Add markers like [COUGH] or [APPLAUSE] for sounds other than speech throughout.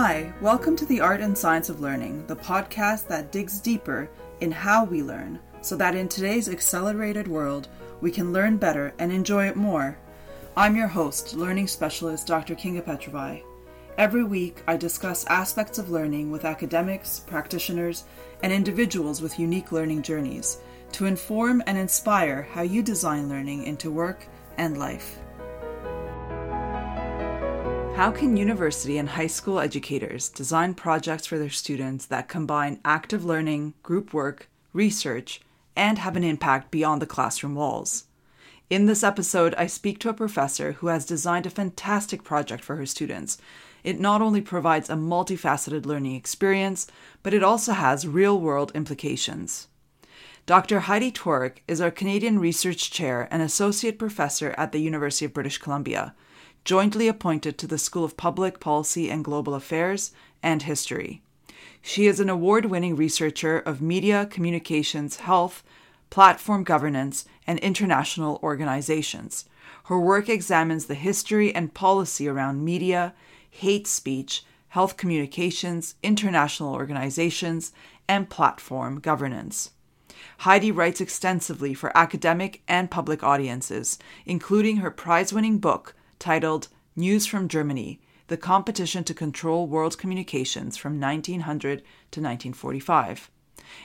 Hi, welcome to the Art and Science of Learning, the podcast that digs deeper in how we learn so that in today's accelerated world, we can learn better and enjoy it more. I'm your host, learning specialist Dr. Kinga Petrovai. Every week, I discuss aspects of learning with academics, practitioners, and individuals with unique learning journeys to inform and inspire how you design learning into work and life. How can university and high school educators design projects for their students that combine active learning, group work, research, and have an impact beyond the classroom walls? In this episode, I speak to a professor who has designed a fantastic project for her students. It not only provides a multifaceted learning experience, but it also has real world implications. Dr. Heidi Tworek is our Canadian Research Chair and Associate Professor at the University of British Columbia jointly appointed to the School of Public Policy and Global Affairs and History. She is an award winning researcher of media, communications, health, platform governance, and international organizations. Her work examines the history and policy around media, hate speech, health communications, international organizations, and platform governance. Heidi writes extensively for academic and public audiences, including her prize winning book, titled News from Germany The Competition to Control World Communications from 1900 to 1945.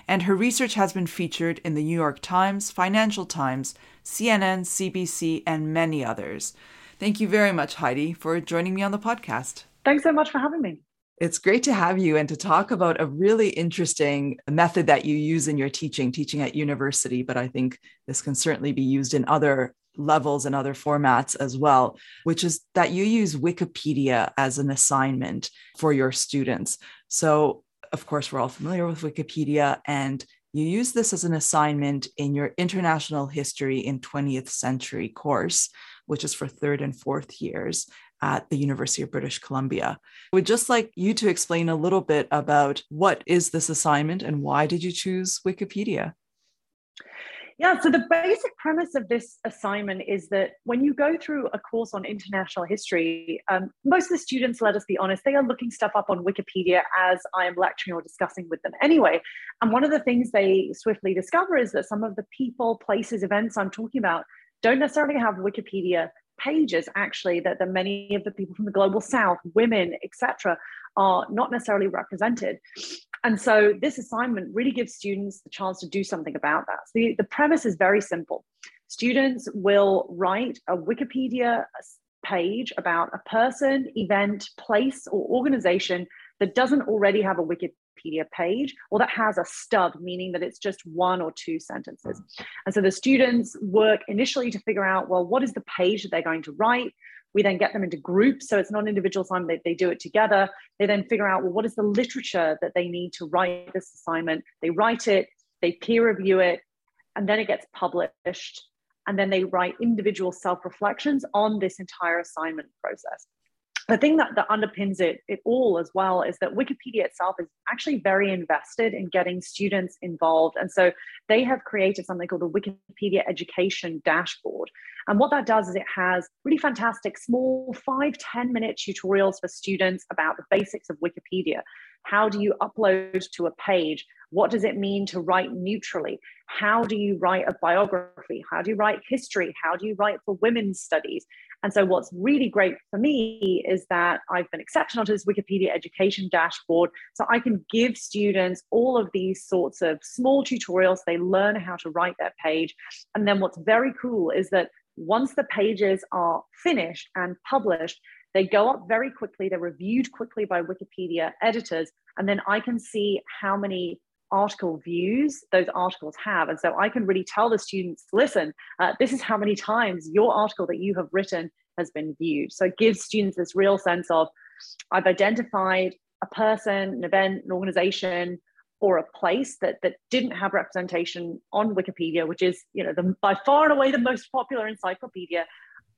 And her research has been featured in the New York Times, Financial Times, CNN, CBC, and many others. Thank you very much, Heidi, for joining me on the podcast. Thanks so much for having me. It's great to have you and to talk about a really interesting method that you use in your teaching, teaching at university, but I think this can certainly be used in other levels and other formats as well, which is that you use Wikipedia as an assignment for your students. So, of course, we're all familiar with Wikipedia, and you use this as an assignment in your International History in 20th Century course, which is for third and fourth years at the University of British Columbia. I would just like you to explain a little bit about what is this assignment and why did you choose Wikipedia? Yeah, so the basic premise of this assignment is that when you go through a course on international history, um, most of the students, let us be honest, they are looking stuff up on Wikipedia as I am lecturing or discussing with them anyway. And one of the things they swiftly discover is that some of the people, places, events I'm talking about don't necessarily have Wikipedia pages actually that, that many of the people from the global south women etc are not necessarily represented and so this assignment really gives students the chance to do something about that. So the, the premise is very simple. Students will write a Wikipedia page about a person, event, place, or organization that doesn't already have a Wikipedia page or that has a stub, meaning that it's just one or two sentences. Hmm. And so the students work initially to figure out, well, what is the page that they're going to write? We then get them into groups. So it's not an individual assignment, they, they do it together. They then figure out, well, what is the literature that they need to write this assignment? They write it, they peer review it, and then it gets published. And then they write individual self reflections on this entire assignment process the thing that, that underpins it, it all as well is that Wikipedia itself is actually very invested in getting students involved. And so they have created something called the Wikipedia Education Dashboard. And what that does is it has really fantastic small five ten minute tutorials for students about the basics of Wikipedia. How do you upload to a page? What does it mean to write neutrally? How do you write a biography? How do you write history? How do you write for women's studies? And so, what's really great for me is that I've been exceptional to this Wikipedia education dashboard. So, I can give students all of these sorts of small tutorials. They learn how to write their page. And then, what's very cool is that once the pages are finished and published, they go up very quickly. They're reviewed quickly by Wikipedia editors. And then I can see how many article views those articles have. And so I can really tell the students listen, uh, this is how many times your article that you have written has been viewed. So it gives students this real sense of I've identified a person, an event, an organization, or a place that that didn't have representation on Wikipedia, which is you know the, by far and away the most popular encyclopedia.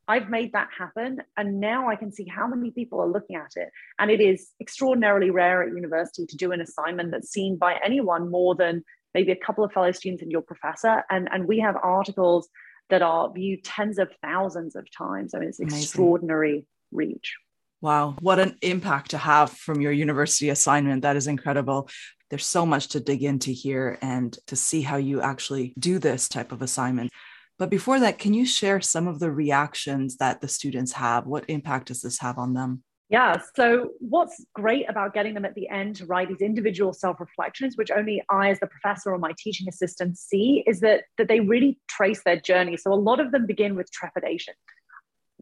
I've made that happen. And now I can see how many people are looking at it. And it is extraordinarily rare at university to do an assignment that's seen by anyone more than maybe a couple of fellow students and your professor. And, and we have articles that are viewed tens of thousands of times. I mean, it's Amazing. extraordinary reach. Wow, what an impact to have from your university assignment. That is incredible. There's so much to dig into here and to see how you actually do this type of assignment. But before that, can you share some of the reactions that the students have? What impact does this have on them? Yeah. So, what's great about getting them at the end to write these individual self reflections, which only I, as the professor or my teaching assistant, see, is that, that they really trace their journey. So, a lot of them begin with trepidation.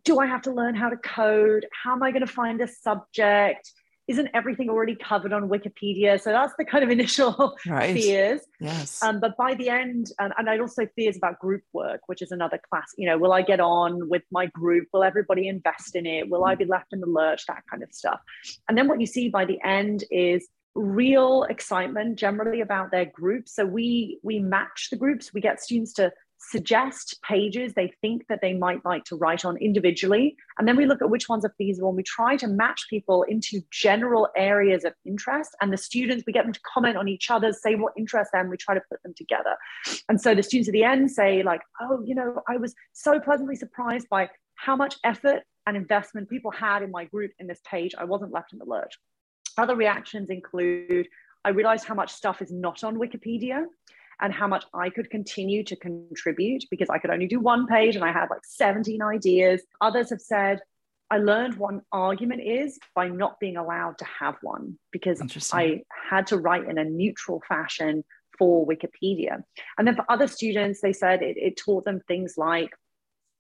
Do I have to learn how to code? How am I going to find a subject? Isn't everything already covered on Wikipedia? So that's the kind of [LAUGHS] initial right. fears. Yes. Um, but by the end, and, and I'd also fears about group work, which is another class. You know, will I get on with my group? Will everybody invest in it? Will I be left in the lurch? That kind of stuff. And then what you see by the end is real excitement generally about their groups. so we we match the groups we get students to suggest pages they think that they might like to write on individually. And then we look at which ones are feasible and we try to match people into general areas of interest. And the students, we get them to comment on each other, say what interests them, we try to put them together. And so the students at the end say, like, oh, you know, I was so pleasantly surprised by how much effort and investment people had in my group in this page. I wasn't left in the lurch. Other reactions include I realized how much stuff is not on Wikipedia and how much I could continue to contribute because I could only do one page and I had like 17 ideas. Others have said, I learned one argument is by not being allowed to have one because I had to write in a neutral fashion for Wikipedia. And then for other students, they said it, it taught them things like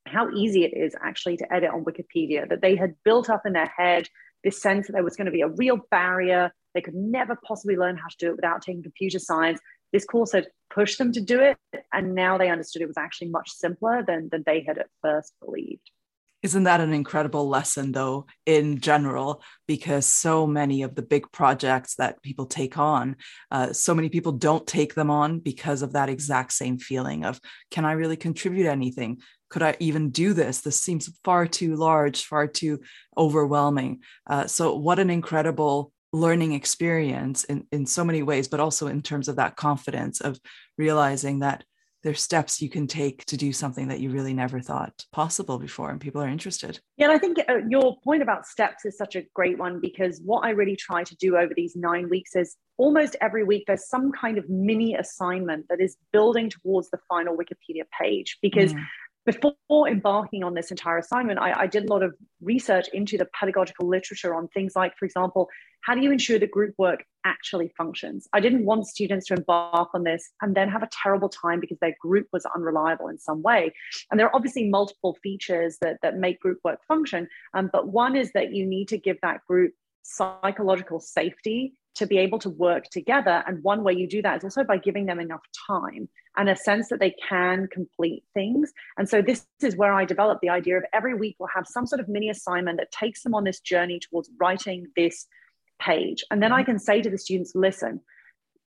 how easy it is actually to edit on Wikipedia, that they had built up in their head this sense that there was going to be a real barrier. They could never possibly learn how to do it without taking computer science this course had pushed them to do it and now they understood it was actually much simpler than, than they had at first believed. Isn't that an incredible lesson though in general? Because so many of the big projects that people take on uh, so many people don't take them on because of that exact same feeling of can i really contribute anything? Could i even do this? This seems far too large far too overwhelming. Uh, so what an incredible learning experience in, in so many ways, but also in terms of that confidence of realizing that there's steps you can take to do something that you really never thought possible before and people are interested. Yeah, and I think uh, your point about steps is such a great one because what I really try to do over these nine weeks is almost every week there's some kind of mini assignment that is building towards the final Wikipedia page because mm before embarking on this entire assignment, I, I, did a lot of research into the pedagogical literature on things like, for example, how do you ensure that group work actually functions? I didn't want students to embark on this and then have a terrible time because their group was unreliable in some way. And there are obviously multiple features that, that make group work function, um, but one is that you need to give that group psychological safety to be able to work together. And one way you do that is also by giving them enough time and a sense that they can complete things. And so this is where I developed the idea of every week we'll have some sort of mini assignment that takes them on this journey towards writing this page. And then I mm-hmm. can say to the students, listen,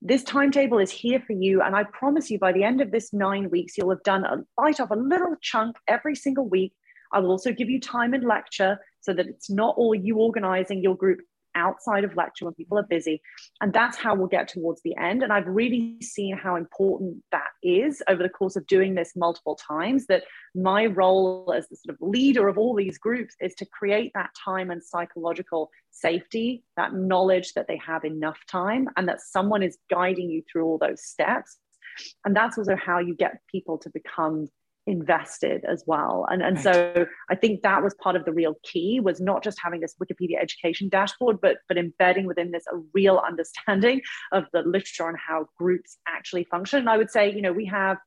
this timetable is here for you. And I promise you, by the end of this nine weeks, you'll have done a bite of a little chunk every single week. I will also give you time and lecture so that it's not all you organizing your group outside of lecture when people are busy. And that's how we'll get towards the end. And I've really seen how important that is over the course of doing this multiple times. That my role as the sort of leader of all these groups is to create that time and psychological safety, that knowledge that they have enough time and that someone is guiding you through all those steps. And that's also how you get people to become invested as well and and right. so i think that was part of the real key was not just having this wikipedia education dashboard but but embedding within this a real understanding of the literature on how groups actually function and i would say you know we have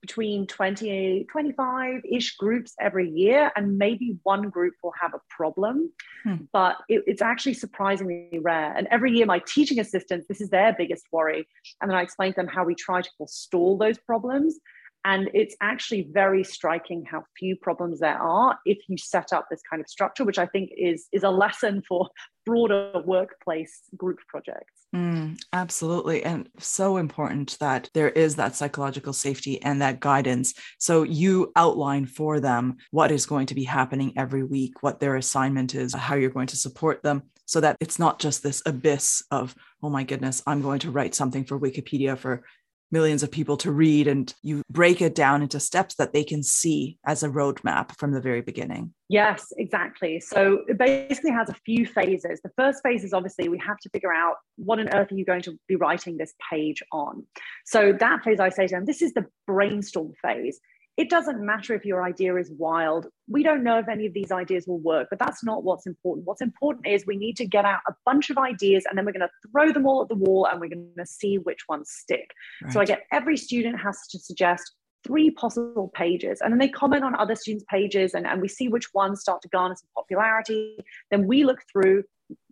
between 20 25 ish groups every year and maybe one group will have a problem hmm. but it, it's actually surprisingly rare and every year my teaching assistants this is their biggest worry and then i explain to them how we try to forestall those problems and it's actually very striking how few problems there are if you set up this kind of structure, which I think is, is a lesson for broader workplace group projects. Mm, absolutely. And so important that there is that psychological safety and that guidance. So you outline for them what is going to be happening every week, what their assignment is, how you're going to support them so that it's not just this abyss of, oh my goodness, I'm going to write something for Wikipedia for millions of people to read and you break it down into steps that they can see as a roadmap from the very beginning. Yes, exactly. So it basically has a few phases. The first phase is obviously we have to figure out what on earth are you going to be writing this page on. So that phase, I say to them, this is the brainstorm phase it doesn't matter if your idea is wild. We don't know if any of these ideas will work, but that's not what's important. What's important is we need to get out a bunch of ideas and then we're going to throw them all at the wall and we're going to see which ones stick. Right. So I get every student has to suggest three possible pages and then they comment on other students' pages and, and we see which ones start to garner some popularity. Then we look through,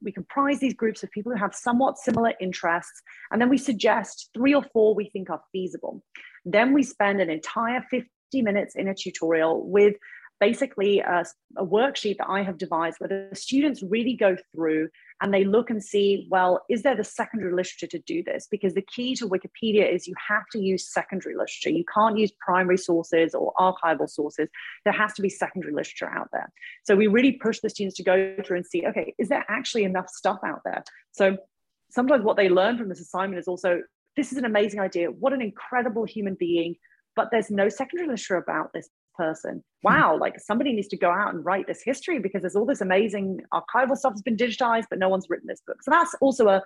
we comprise these groups of people who have somewhat similar interests, and then we suggest three or four we think are feasible. Then we spend an entire 50 50 minutes in a tutorial with basically a, a, worksheet that I have devised where the students really go through and they look and see, well, is there the secondary literature to do this? Because the key to Wikipedia is you have to use secondary literature. You can't use primary sources or archival sources. There has to be secondary literature out there. So we really push the students to go through and see, okay, is there actually enough stuff out there? So sometimes what they learn from this assignment is also, this is an amazing idea. What an incredible human being but there's no secondary literature about this person. Hmm. Wow, like somebody needs to go out and write this history because there's all this amazing archival stuff that's been digitized, but no one's written this book. So that's also a,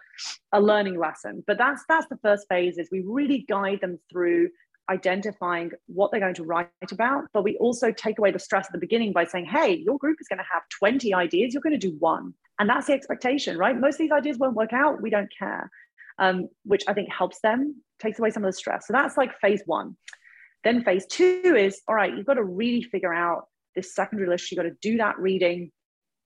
a learning lesson. But that's that's the first phase is we really guide them through identifying what they're going to write about, but we also take away the stress at the beginning by saying, hey, your group is going to have 20 ideas, you're going to do one. And that's the expectation, right? Most of these ideas won't work out, we don't care. Um, which I think helps them, takes away some of the stress. So that's like phase one. Then phase two is all right, you've got to really figure out this secondary list. You've got to do that reading.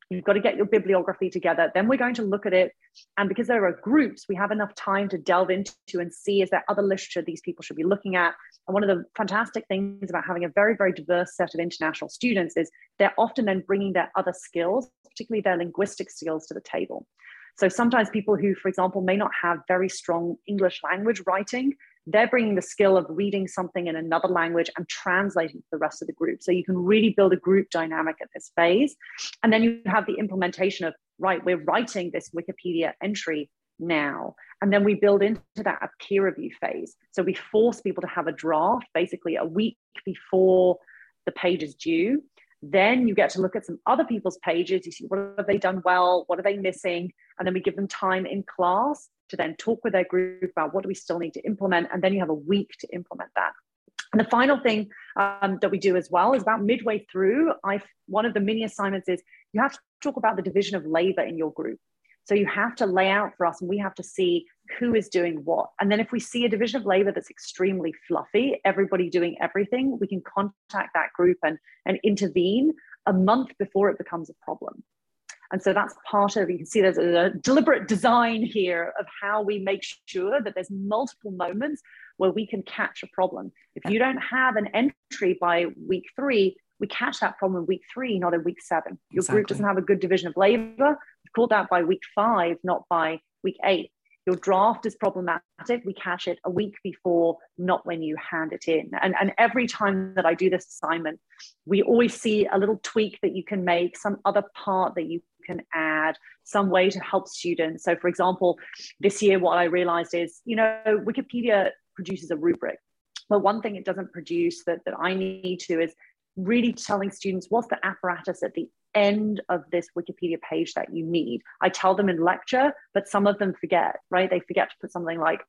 You've got to get your bibliography together. Then we're going to look at it. And because there are groups, we have enough time to delve into and see is there other literature these people should be looking at. And one of the fantastic things about having a very, very diverse set of international students is they're often then bringing their other skills, particularly their linguistic skills, to the table. So sometimes people who, for example, may not have very strong English language writing, they're bringing the skill of reading something in another language and translating to the rest of the group. So you can really build a group dynamic at this phase. And then you have the implementation of, right, we're writing this Wikipedia entry now. And then we build into that a peer review phase. So we force people to have a draft basically a week before the page is due. Then you get to look at some other people's pages. You see what have they done well, what are they missing, and then we give them time in class to then talk with their group about what do we still need to implement, and then you have a week to implement that. And the final thing um, that we do as well is about midway through. I one of the mini assignments is you have to talk about the division of labor in your group. So you have to lay out for us, and we have to see who is doing what. And then if we see a division of labor that's extremely fluffy, everybody doing everything, we can contact that group and, and intervene a month before it becomes a problem. And so that's part of, you can see there's a deliberate design here of how we make sure that there's multiple moments where we can catch a problem. If you don't have an entry by week three, we catch that problem in week three, not in week seven. Your exactly. group doesn't have a good division of labor. We've called that by week five, not by week eight. Your draft is problematic. We catch it a week before, not when you hand it in. And, and every time that I do this assignment, we always see a little tweak that you can make, some other part that you can add, some way to help students. So, for example, this year, what I realized is, you know, Wikipedia produces a rubric. But one thing it doesn't produce that, that I need to is really telling students what's the apparatus at the end of this Wikipedia page that you need. I tell them in lecture, but some of them forget, right? They forget to put something like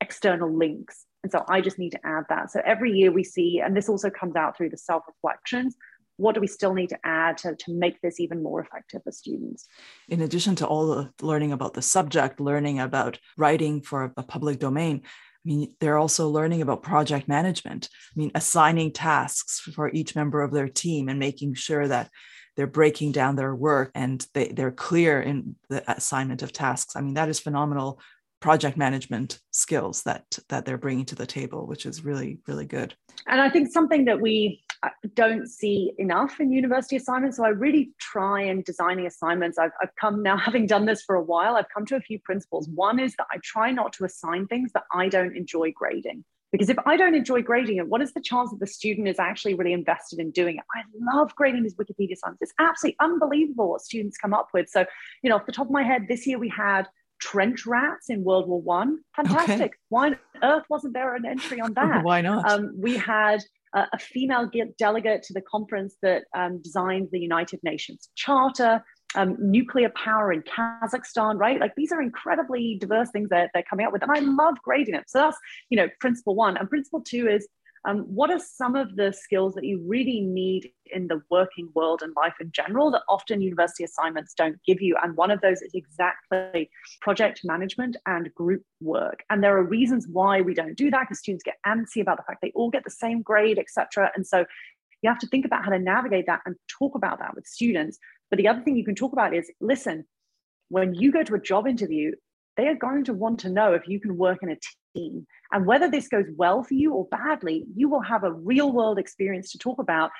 external links. And so I just need to add that. So every year we see, and this also comes out through the self reflections, what do we still need to add to, to make this even more effective for students? In addition to all the learning about the subject, learning about writing for a public domain, I mean, they're also learning about project management. I mean, assigning tasks for each member of their team and making sure that they're breaking down their work and they, they're clear in the assignment of tasks. I mean, that is phenomenal project management skills that that they're bringing to the table which is really really good. And i think something that we uh, don't see enough in university assignments so i really try in designing assignments. I've, I've come now [LAUGHS] having done this for a while i've come to a few principles. One is that i try not to assign things that i don't enjoy grading because if I don't enjoy grading it, what is the chance that the student is actually really invested in doing it? I love grading these Wikipedia assignments. It's absolutely unbelievable what students come up with. So, you know, off the top of my head, this year we had trench rats in World War One. Fantastic. Okay. Why on earth wasn't there an entry on that? [LAUGHS] Why not? Um, we had a, a, female delegate to the conference that um, designed the United Nations Charter. Um, nuclear power in Kazakhstan, right? Like these are incredibly diverse things that they're coming up with. And I love grading them. So that's, you know, principle one. And principle two is um, what are some of the skills that you really need in the working world and life in general that often university assignments don't give you? And one of those is exactly project management and group work. And there are reasons why we don't do that because students get antsy about the fact they all get the same grade, etc. And so you have to think about how to navigate that and talk about that with students. But the other thing you can talk about is listen, when you go to a job interview, they are going to want to know if you can work in a team. And whether this goes well for you or badly, you will have a real world experience to talk about.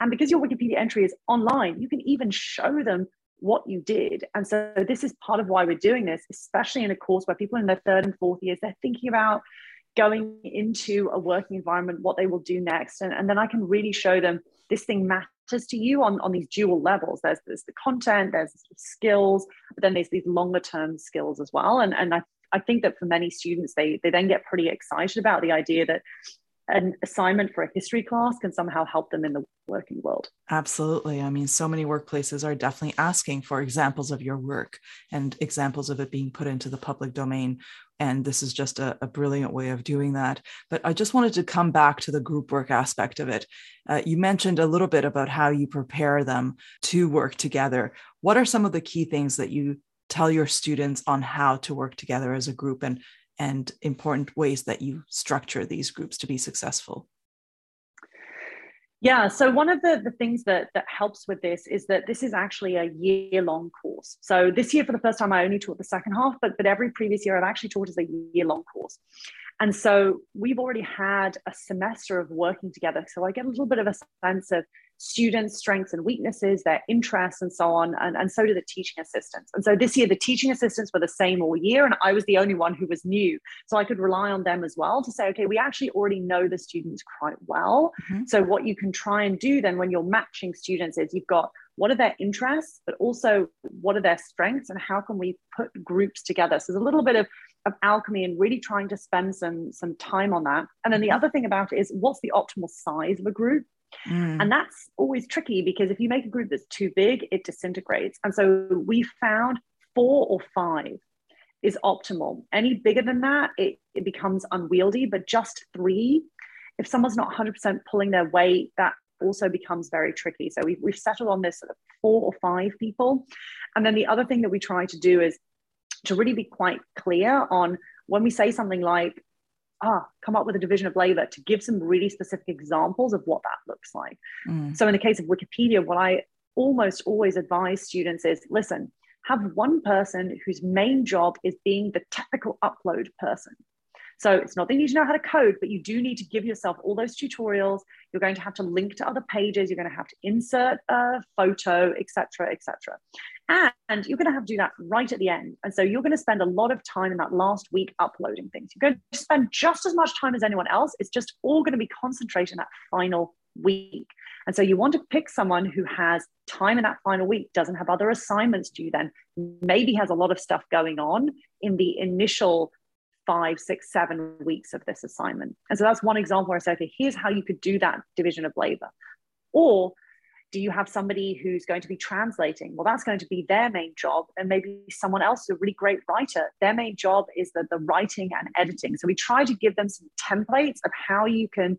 And because your Wikipedia entry is online, you can even show them what you did. And so this is part of why we're doing this, especially in a course where people in their third and fourth years, they're thinking about going into a working environment, what they will do next. And, and then I can really show them this thing matters to you on, on these dual levels. There's, there's the content, there's skills, but then there's these longer term skills as well. And, and I I think that for many students, they, they then get pretty excited about the idea that an assignment for a history class can somehow help them in the working world. Absolutely. I mean, so many workplaces are definitely asking for examples of your work and examples of it being put into the public domain. And this is just a, a brilliant way of doing that. But I just wanted to come back to the group work aspect of it. Uh, you mentioned a little bit about how you prepare them to work together. What are some of the key things that you tell your students on how to work together as a group and and important ways that you structure these groups to be successful? Yeah so one of the, the things that that helps with this is that this is actually a year long course. So this year for the first time i only taught the second half but but every previous year i've actually taught as a year long course. And so we've already had a semester of working together. So i get a little bit of a sense of students' strengths and weaknesses, their interests, and so on. And, and so do the teaching assistants. And so this year, the teaching assistants were the same all year, and I was the only one who was new. So I could rely on them as well to say, okay, we actually already know the students quite well. Mm-hmm. So what you can try and do then when you're matching students is you've got what are their interests, but also what are their strengths, and how can we put groups together? So there's a little bit of of alchemy and really trying to spend some some time on that. And then the mm-hmm. other thing about it is what's the optimal size of a group? Mm. And that's always tricky because if you make a group that's too big, it disintegrates. And so we found four or five is optimal. Any bigger than that, it, it becomes unwieldy, but just three, if someone's not 100% pulling their weight, that also becomes very tricky. So we've, we've settled on this sort of four or five people. And then the other thing that we try to do is to really be quite clear on when we say something like, ah, come up with a division of labor to give some really specific examples of what that looks like. Mm. So in the case of Wikipedia, what I almost always advise students is listen, have one person whose main job is being the technical upload person. So it's not that you need to know how to code, but you do need to give yourself all those tutorials. You're going to have to link to other pages. You're going to have to insert a photo, etc., etc. And you're going to have to do that right at the end. And so you're going to spend a lot of time in that last week uploading things. You're going to spend just as much time as anyone else. It's just all going to be concentrated in that final week. And so you want to pick someone who has time in that final week, doesn't have other assignments due then, maybe has a lot of stuff going on in the initial five, six, seven weeks of this assignment. And so that's one example where I say, okay, here's how you could do that division of labor. Or do you have somebody who's going to be translating? Well, that's going to be their main job. And maybe someone else, is a really great writer, their main job is the, the writing and editing. So we try to give them some templates of how you can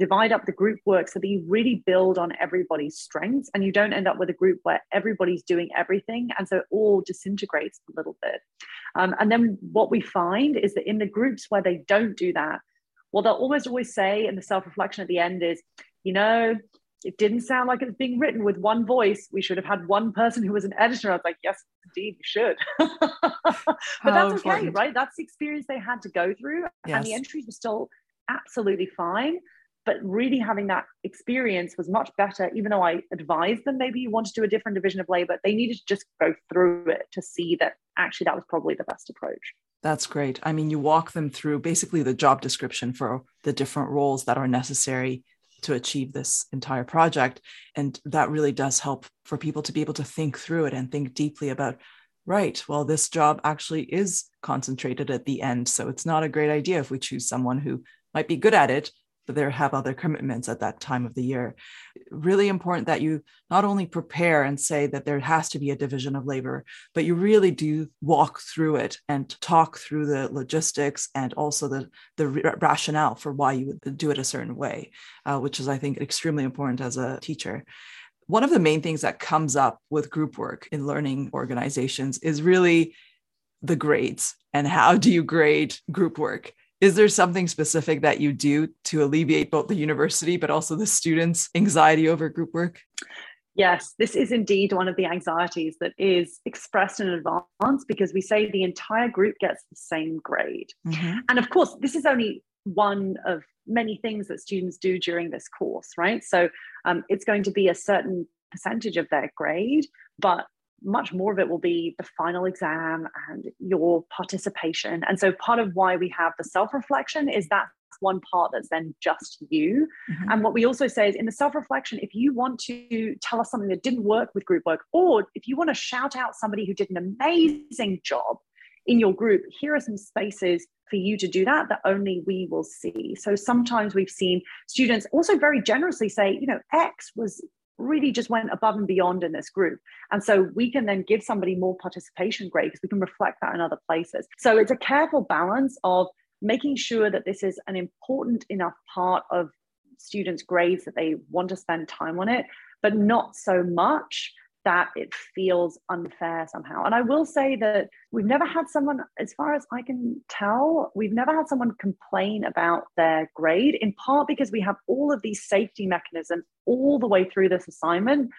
divide up the group work so that you really build on everybody's strengths and you don't end up with a group where everybody's doing everything. And so it all disintegrates a little bit. Um, and then what we find is that in the groups where they don't do that, what they'll almost always say in the self reflection at the end is, you know, it didn't sound like it was being written with one voice. We should have had one person who was an editor. I was like, yes, indeed, you should. [LAUGHS] but that's okay, right? That's the experience they had to go through. Yes. And the entries were still absolutely fine. But really having that experience was much better, even though I advised them maybe you want to do a different division of labor, they needed to just go through it to see that actually that was probably the best approach. That's great. I mean, you walk them through basically the job description for the different roles that are necessary to achieve this entire project. And that really does help for people to be able to think through it and think deeply about right, well, this job actually is concentrated at the end. So it's not a great idea if we choose someone who might be good at it, but they have other commitments at that time of the year. Really important that you not only prepare and say that there has to be a division of labor, but you really do walk through it and talk through the logistics and also the, the rationale for why you would do it a certain way, uh, which is, I think, extremely important as a teacher. One of the main things that comes up with group work in learning organizations is really the grades and how do you grade group work is there something specific that you do to alleviate both the university but also the students anxiety over group work Yes, this is indeed one of the anxieties that is expressed in advance because we say the entire group gets the same grade. Mm-hmm. And of course, this is only one of many things that students do during this course, right? So um, it's going to be a certain percentage of their grade, but much more of it will be the final exam and your participation. And so part of why we have the self-reflection is that one part that's then just you. Mm-hmm. And what we also say is in the self reflection, if you want to tell us something that didn't work with group work, or if you want to shout out somebody who did an amazing job in your group, here are some spaces for you to do that that only we will see. So sometimes we've seen students also very generously say, you know, X was really just went above and beyond in this group. And so we can then give somebody more participation grade because we can reflect that in other places. So it's a careful balance of making sure that this is an important enough part of students' grades that they want to spend time on it, but not so much that it feels unfair somehow. And I will say that we've never had someone, as far as I can tell, we've never had someone complain about their grade, in part because we have all of these safety mechanisms all the way through this assignment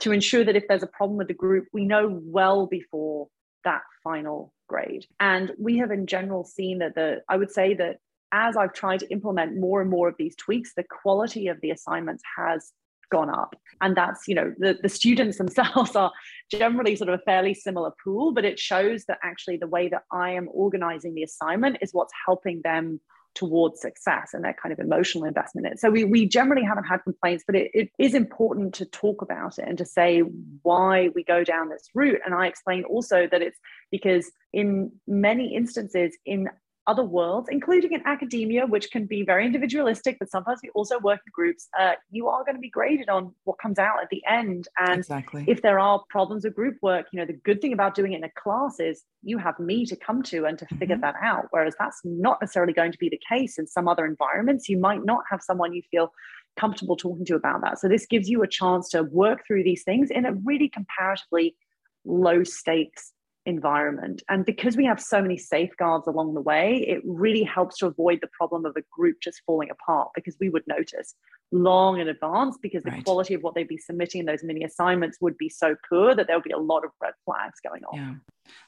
to ensure that if there's a problem with the group, we know well before that final grade. And we have in general seen that the, I would say that as I've tried to implement more and more of these tweaks, the quality of the assignments has gone up and that's you know the, the students [LAUGHS] themselves are generally sort of a fairly similar pool but it shows that actually the way that i am organizing the assignment is what's helping them towards success and their kind of emotional investment in it. So we, we generally haven't had complaints, but it, it is important to talk about it and to say why we go down this route. And I explain also that it's because in many instances in other worlds, including in academia, which can be very individualistic, but sometimes we also work in groups, uh, you are going to be graded on what comes out at the end. And exactly. if there are problems with group work, you know, the good thing about doing it in a class is you have me to come to and to mm-hmm. figure that out. Whereas that's not necessarily going to be the case in some other environments. You might not have someone you feel comfortable talking to about that. So this gives you a chance to work through these things in a really comparatively low stakes environment. And because we have so many safeguards along the way, it really helps to avoid the problem of a group just falling apart because we would notice long in advance because the right. quality of what they'd be submitting in those mini assignments would be so poor that there would be a lot of red flags going on. Yeah,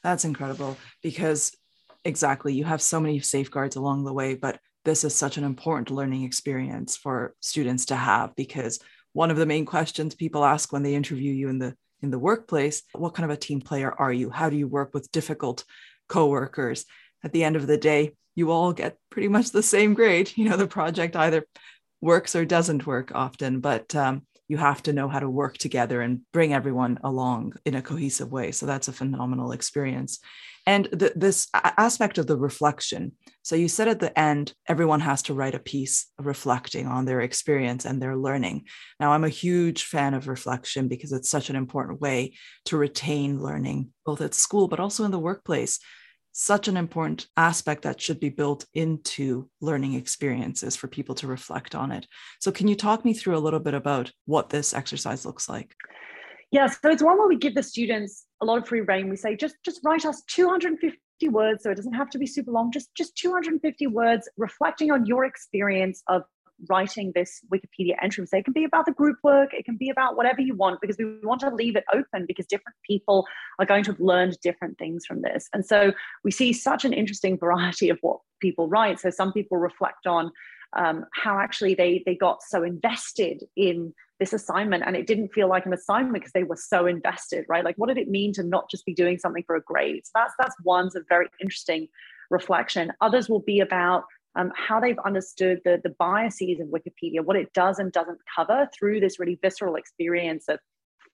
that's incredible because exactly you have so many safeguards along the way, but this is such an important learning experience for students to have because one of the main questions people ask when they interview you in the in the workplace what kind of a team player are you? How do you work with difficult coworkers? At the end of the day you all get pretty much the same grade. [LAUGHS] You know the project either works or doesn't work often but um, you have to know how to work together and bring everyone along in a cohesive way so that's a phenomenal experience and the, this aspect of the reflection so you said at the end, everyone has to write a piece reflecting on their experience and their learning. Now, I'm a huge fan of reflection because it's such an important way to retain learning, both at school, but also in the workplace. Such an important aspect that should be built into learning experiences for people to reflect on it. So, can you talk me through a little bit about what this exercise looks like? Yeah, so it's one where we give the students a lot of free reign. We say just just write us 250 words so it doesn't have to be super long just just 250 words reflecting on your experience of writing this wikipedia entry. So it can be about the group work it can be about whatever you want because we want to leave it open because different people are going to have learned different things from this. And so we see such an interesting variety of what people write. So some people reflect on um, how actually they they got so invested in this assignment and it didn't feel like an assignment because they were so invested right? Like what did it mean to not just be doing something for a grade? So that's that's one's of very interesting reflection. Others will be about um, how they've understood the, the biases of wikipedia what it does and doesn't cover through this really visceral experience of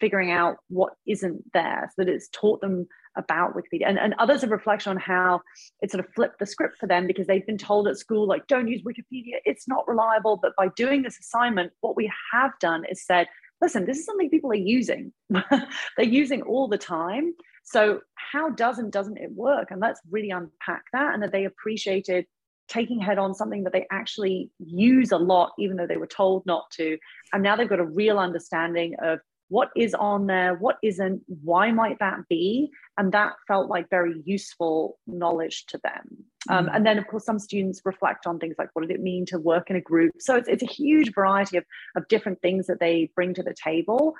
figuring out what isn't there so that it's taught them about Wikipedia. And, and others have reflection on how it sort of flipped the script for them because they've been told at school, like, don't use Wikipedia, it's not reliable. But by doing this assignment, what we have done is said, listen, this is something people are using. [LAUGHS] They're using all the time. So how does and doesn't it work? And let's really unpack that and that they appreciated taking head on something that they actually use a lot, even though they were told not to. And now they've got a real understanding of what is on there, what isn't, why might that be? And that felt like very useful knowledge to them. Um, mm. and then, of course, some students reflect on things like what did it mean to work in a group? So it's, it's a huge variety of, of different things that they bring to the table.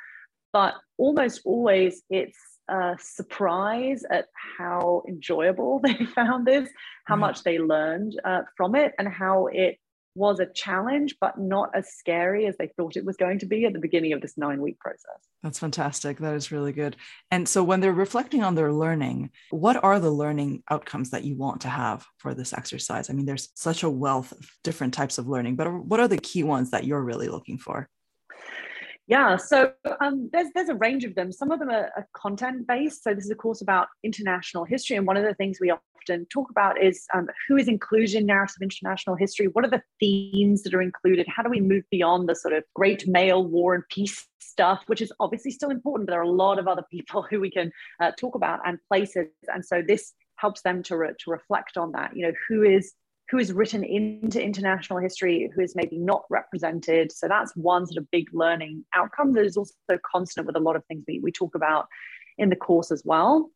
But almost always it's a surprise at how enjoyable [LAUGHS] they found this, how mm. much they learned uh, from it, and how it was a challenge, but not as scary as they thought it was going to be at the beginning of this nine week process. That's fantastic. That is really good. And so, when they're reflecting on their learning, what are the learning outcomes that you want to have for this exercise? I mean, there's such a wealth of different types of learning, but what are the key ones that you're really looking for? Yeah, so um, there's there's a range of them. Some of them are, are, content based. So this is a course about international history, and one of the things we often talk about is um, who is included in narrative international history. What are the themes that are included? How do we move beyond the sort of great male war and peace stuff, which is obviously still important, but there are a lot of other people [LAUGHS] who we can uh, talk about and places. And so this helps them to re- to reflect on that. You know, who is who is written into international history, who is maybe not represented. So that's one sort of big learning outcome that is also constant with a lot of things we, we talk about in the course as well.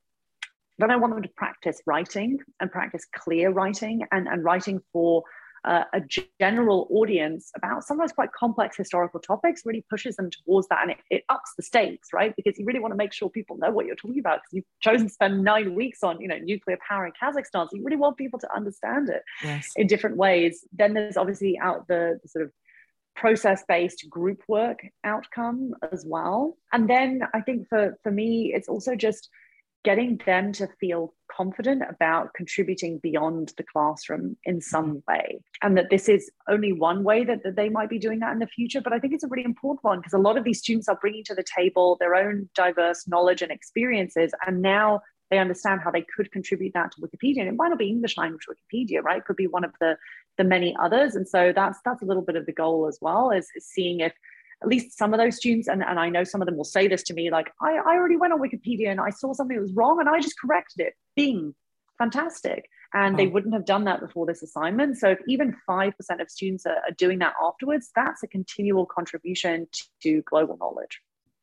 Then I want them to practice writing and practice clear writing and, and writing for uh, a general audience about sometimes quite complex historical topics really pushes them towards that. And it, it, ups the stakes right? Because you really want to make sure people know what you're talking about because you've chosen to spend nine weeks on you know nuclear power in kazakhstan. So you really want people to understand it yes. in different ways. Then there's obviously out the, the sort of process based group work outcome as well. And then i think for for me it's also just getting them to feel confident about contributing beyond the classroom in some mm-hmm. way and that this is only one way that, that they might be doing that in the future. But i think it's a really important one because a lot of these students are bringing to the table their own diverse knowledge and experiences and now they understand how they could contribute that to wikipedia. And it might not be english language wikipedia right? It could be one of the the many others. And so that's that's a little bit of the goal as well is, is seeing if at least some of those students, and, and I know some of them will say this to me, like, I, I already went on Wikipedia and I saw something that was wrong and I just corrected it. Bing, fantastic. And oh. they wouldn't have done that before this assignment. So if even 5% of students are, are doing that afterwards, that's a continual contribution to global knowledge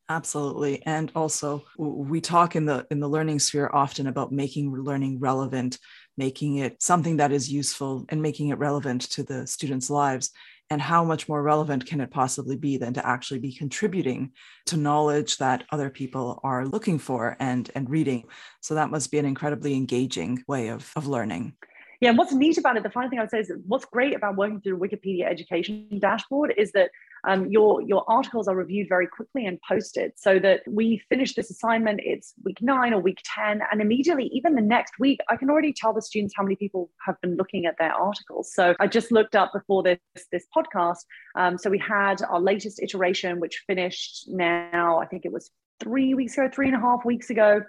absolutely and also we talk in the in the learning sphere often about making learning relevant making it something that is useful and making it relevant to the students lives and how much more relevant can it possibly be than to actually be contributing to knowledge that other people are looking for and and reading? So that must be an incredibly engaging way of, of learning. Yeah, and what's neat about it, the final thing I would say is what's great about working through Wikipedia education dashboard is that um, your, your articles are reviewed very quickly and posted so that we finish this assignment, it's week nine or week 10, and immediately, even the next week, I can already tell the students how many people have been looking at their articles. So I just looked up before this, this podcast. Um, so we had our latest iteration, which finished now, I think it was three weeks ago, three and a half weeks ago.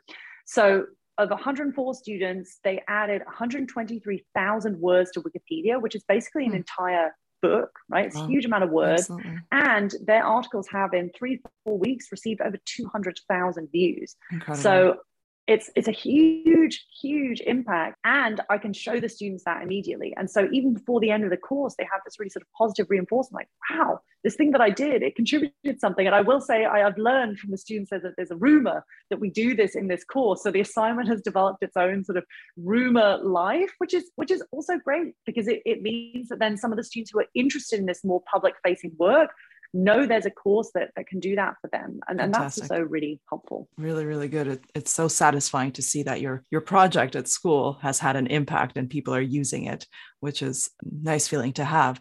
So of 104 students, they added 123,000 words to Wikipedia, which is basically an hmm. entire book, right? It's a huge amount of words. Absolutely. And their articles have in three, four weeks received over 200,000 views. Incredible. So it's it's a huge huge impact. And i can show the students that immediately. And so even before the end of the course they have this really sort of positive reinforcement like wow this thing that i did it contributed something. And i will say I, have learned from the students that there's a rumor that we do this in this course. So the assignment has developed its own sort of rumor life which is which is also great because it, it means that then some of the students who are interested in this more public facing work know there's a course that, that can do that for them. And, and that's also really helpful. Really really good. It, it's so satisfying to see that your your project at school has had an impact and people are using it which is nice feeling to have.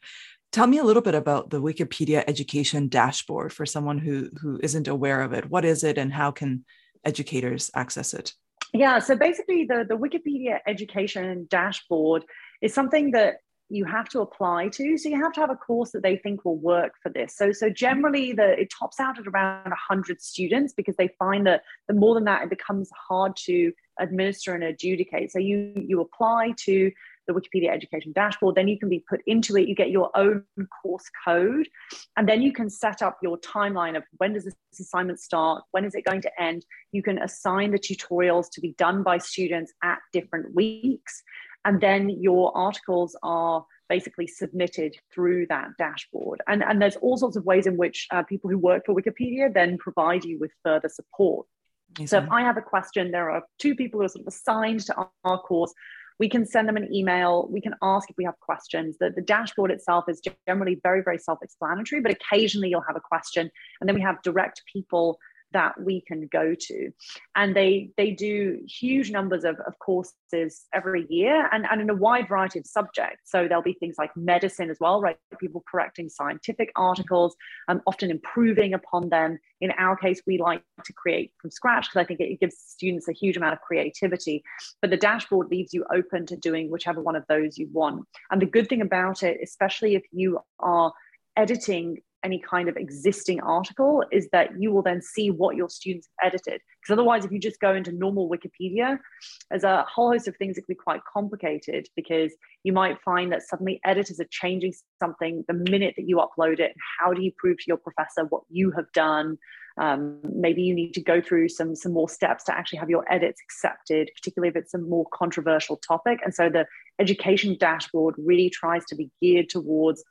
Tell me a little bit about the wikipedia education dashboard for someone who who isn't aware of it. What is it and how can educators access it? Yeah so basically the the wikipedia education dashboard is something that you have to apply to. So you have to have a course that they think will work for this. So so generally the it tops out at around 100 students because they find that the more than that it becomes hard to administer and adjudicate. So you you apply to the Wikipedia education dashboard, then you can be put into it. You get your own course code, and then you can set up your timeline of when does this assignment start, when is it going to end. You can assign the tutorials to be done by students at different weeks. And then your articles are basically submitted through that dashboard. And, and there's all sorts of ways in which uh, people who work for Wikipedia then provide you with further support. So if I have a question, there are two people who are sort of assigned to our, our course. We can send them an email. We can ask if we have questions. The, the dashboard itself is generally very, very self explanatory, but occasionally you'll have a question. And then we have direct people that we can go to. And they they do huge numbers of, of courses every year and, and in a wide variety of subjects. So there'll be things like medicine as well right? People correcting scientific articles um, often improving upon them. In our case we like to create from scratch because i think it, it gives students a huge amount of creativity. But the dashboard leaves you open to doing whichever one of those you want. And the good thing about it especially if you are editing any kind of existing article is that you will then see what your students have edited. Because otherwise, if you just go into normal Wikipedia, there's a whole host of things that can be quite complicated because you might find that suddenly editors are changing something the minute that you upload it. How do you prove to your professor what you have done? Um, maybe you need to go through some some more steps to actually have your edits accepted, particularly if it's a more controversial topic. And so the education dashboard really tries to be geared towards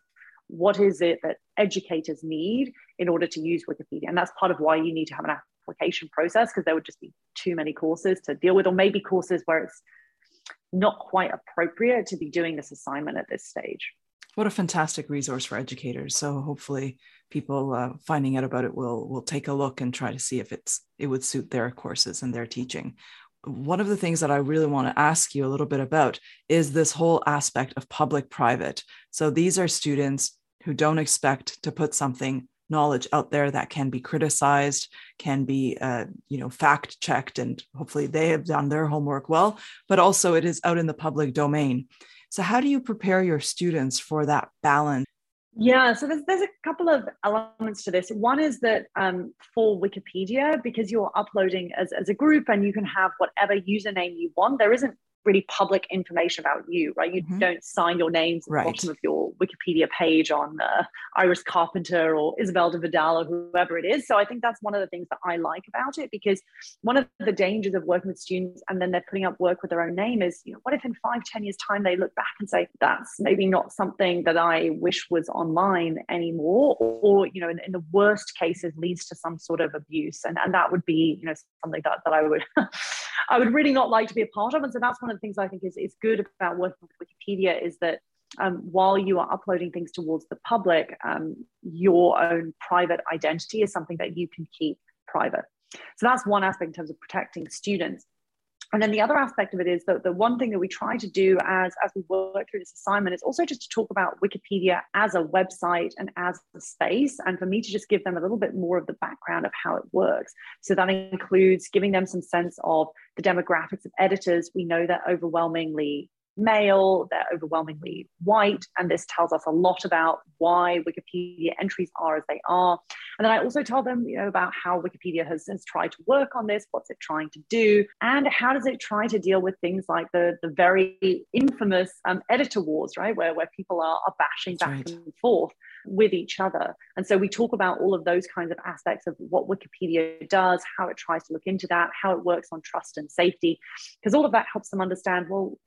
what is it that educators need in order to use Wikipedia? And that's part of why you need to have an application process because there would just be too many courses to deal with, or maybe courses where it's not quite appropriate to be doing this assignment at this stage. What a fantastic resource for educators! So hopefully, people uh, finding out about it will will take a look and try to see if it's it would suit their courses and their teaching one of the things that I really want to ask you a little bit about is this whole aspect of public private. So these are students who don't expect to put something knowledge out there that can be criticized can be uh, you know fact checked and hopefully they have done their homework well but also it is out in the public domain so how do you prepare your students for that balance yeah, so there's there's a couple of elements to this. One is that um, for Wikipedia, because you're uploading as, as a group and you can have whatever username you want, there isn't really public information about you, right? You mm-hmm. don't sign your names at right. the bottom of your Wikipedia page on uh, Iris Carpenter or Isabel de Vidal or whoever it is. So I think that's one of the things that I like about it because one of the dangers of working with students and then they're putting up work with their own name is, you know, what if in five, ten years' time they look back and say, that's maybe not something that I wish was online anymore, or, you know, in, in, the worst cases leads to some sort of abuse. And, and that would be, you know, something that, that I would [LAUGHS] I would really not like to be a part of. And so that's one of the things I think is, is good about working with Wikipedia is that um, while you are uploading things towards the public, um, your own private identity is something that you can keep private. So that's one aspect in terms of protecting students. And then the other aspect of it is that the one thing that we try to do as, as we work through this assignment is also just to talk about Wikipedia as a website and as a space. And for me to just give them a little bit more of the background of how it works. So that includes giving them some sense of the demographics of editors. We know that overwhelmingly male, they're overwhelmingly white, and this tells us a lot about why Wikipedia entries are as they are. And then I also tell them, you know, about how Wikipedia has, has tried to work on this, what's it trying to do, and how does it try to deal with things like the, the very infamous um, editor wars, right, where, where people are, are bashing That's back right. and forth with each other. And so we talk about all of those kinds of aspects of what Wikipedia does, how it tries to look into that, how it works on trust and safety, because all of that helps them understand, well,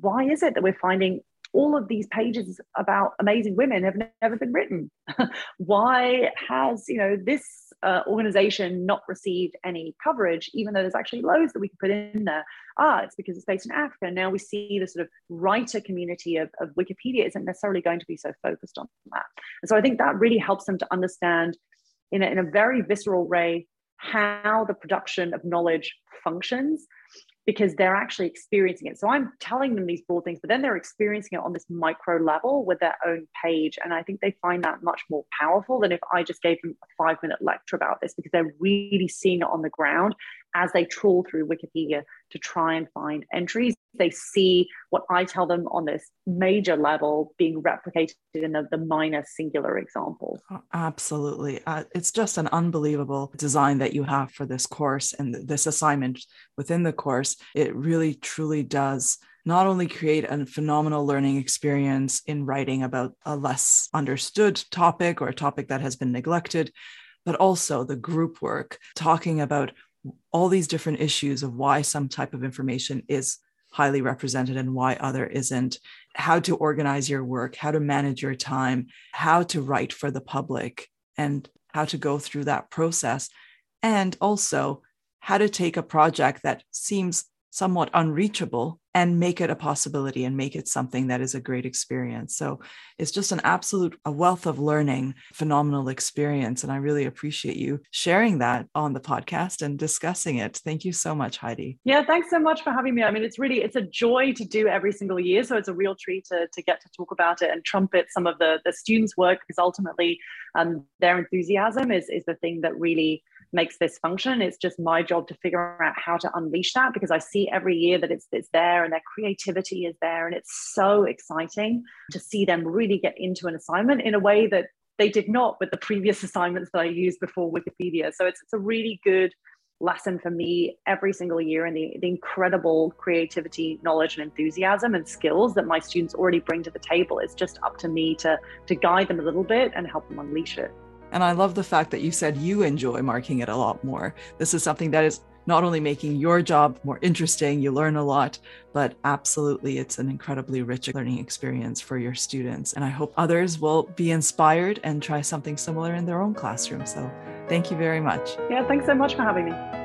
why is it that we're finding all of these pages about amazing women have never been written? [LAUGHS] Why has you know this uh, organization not received any coverage even though there's actually loads that we can put in there? Ah it's because it's based in africa. Now we see the sort of writer community of, of wikipedia isn't necessarily going to be so focused on that. And so i think that really helps them to understand in a, in a very visceral way how the production of knowledge functions because they're actually experiencing it. So I'm telling them these broad things, but then they're experiencing it on this micro level with their own page. And I think they find that much more powerful than if I just gave them a five minute lecture about this because they're really seeing it on the ground as they trawl through Wikipedia to try and find entries. They see what I tell them on this major level being replicated in the, the minor singular examples. Oh, absolutely. Uh, it's just an unbelievable design that you have for this course and this assignment within the course. It really, truly does not only create a phenomenal learning experience in writing about a less understood topic or a topic that has been neglected, but also the group work, talking about all these different issues of why some type of information is highly represented and why other isn't, how to organize your work, how to manage your time, how to write for the public, and how to go through that process. And also how to take a project that seems somewhat unreachable and make it a possibility and make it something that is a great experience. So it's just an absolute a wealth of learning, phenomenal experience. And I really appreciate you sharing that on the podcast and discussing it. Thank you so much, Heidi. Yeah, thanks so much for having me. I mean, it's really it's a joy to do every single year. So it's a real treat to, to get to talk about it and trumpet some of the, the students' work because ultimately um, their enthusiasm is, is the thing that really makes this function. It's just my job to figure out how to unleash that because I see every year that it's it's there and their creativity is there, and it's so exciting to see them really get into an assignment in a way that they did not with the previous [LAUGHS] assignments that I used before Wikipedia. So it's it's a really good lesson for me every single year and the, the incredible creativity knowledge and enthusiasm and skills that my students already bring to the table it's just up to me to to guide them a little bit and help them unleash it and I love the fact that you said you enjoy marking it a lot more. This is something that is not only making your job more interesting, you learn a lot, but absolutely it's an incredibly rich learning experience for your students. And I hope others will be inspired and try something similar in their own classroom. So thank you very much. Yeah, thanks so much for having me.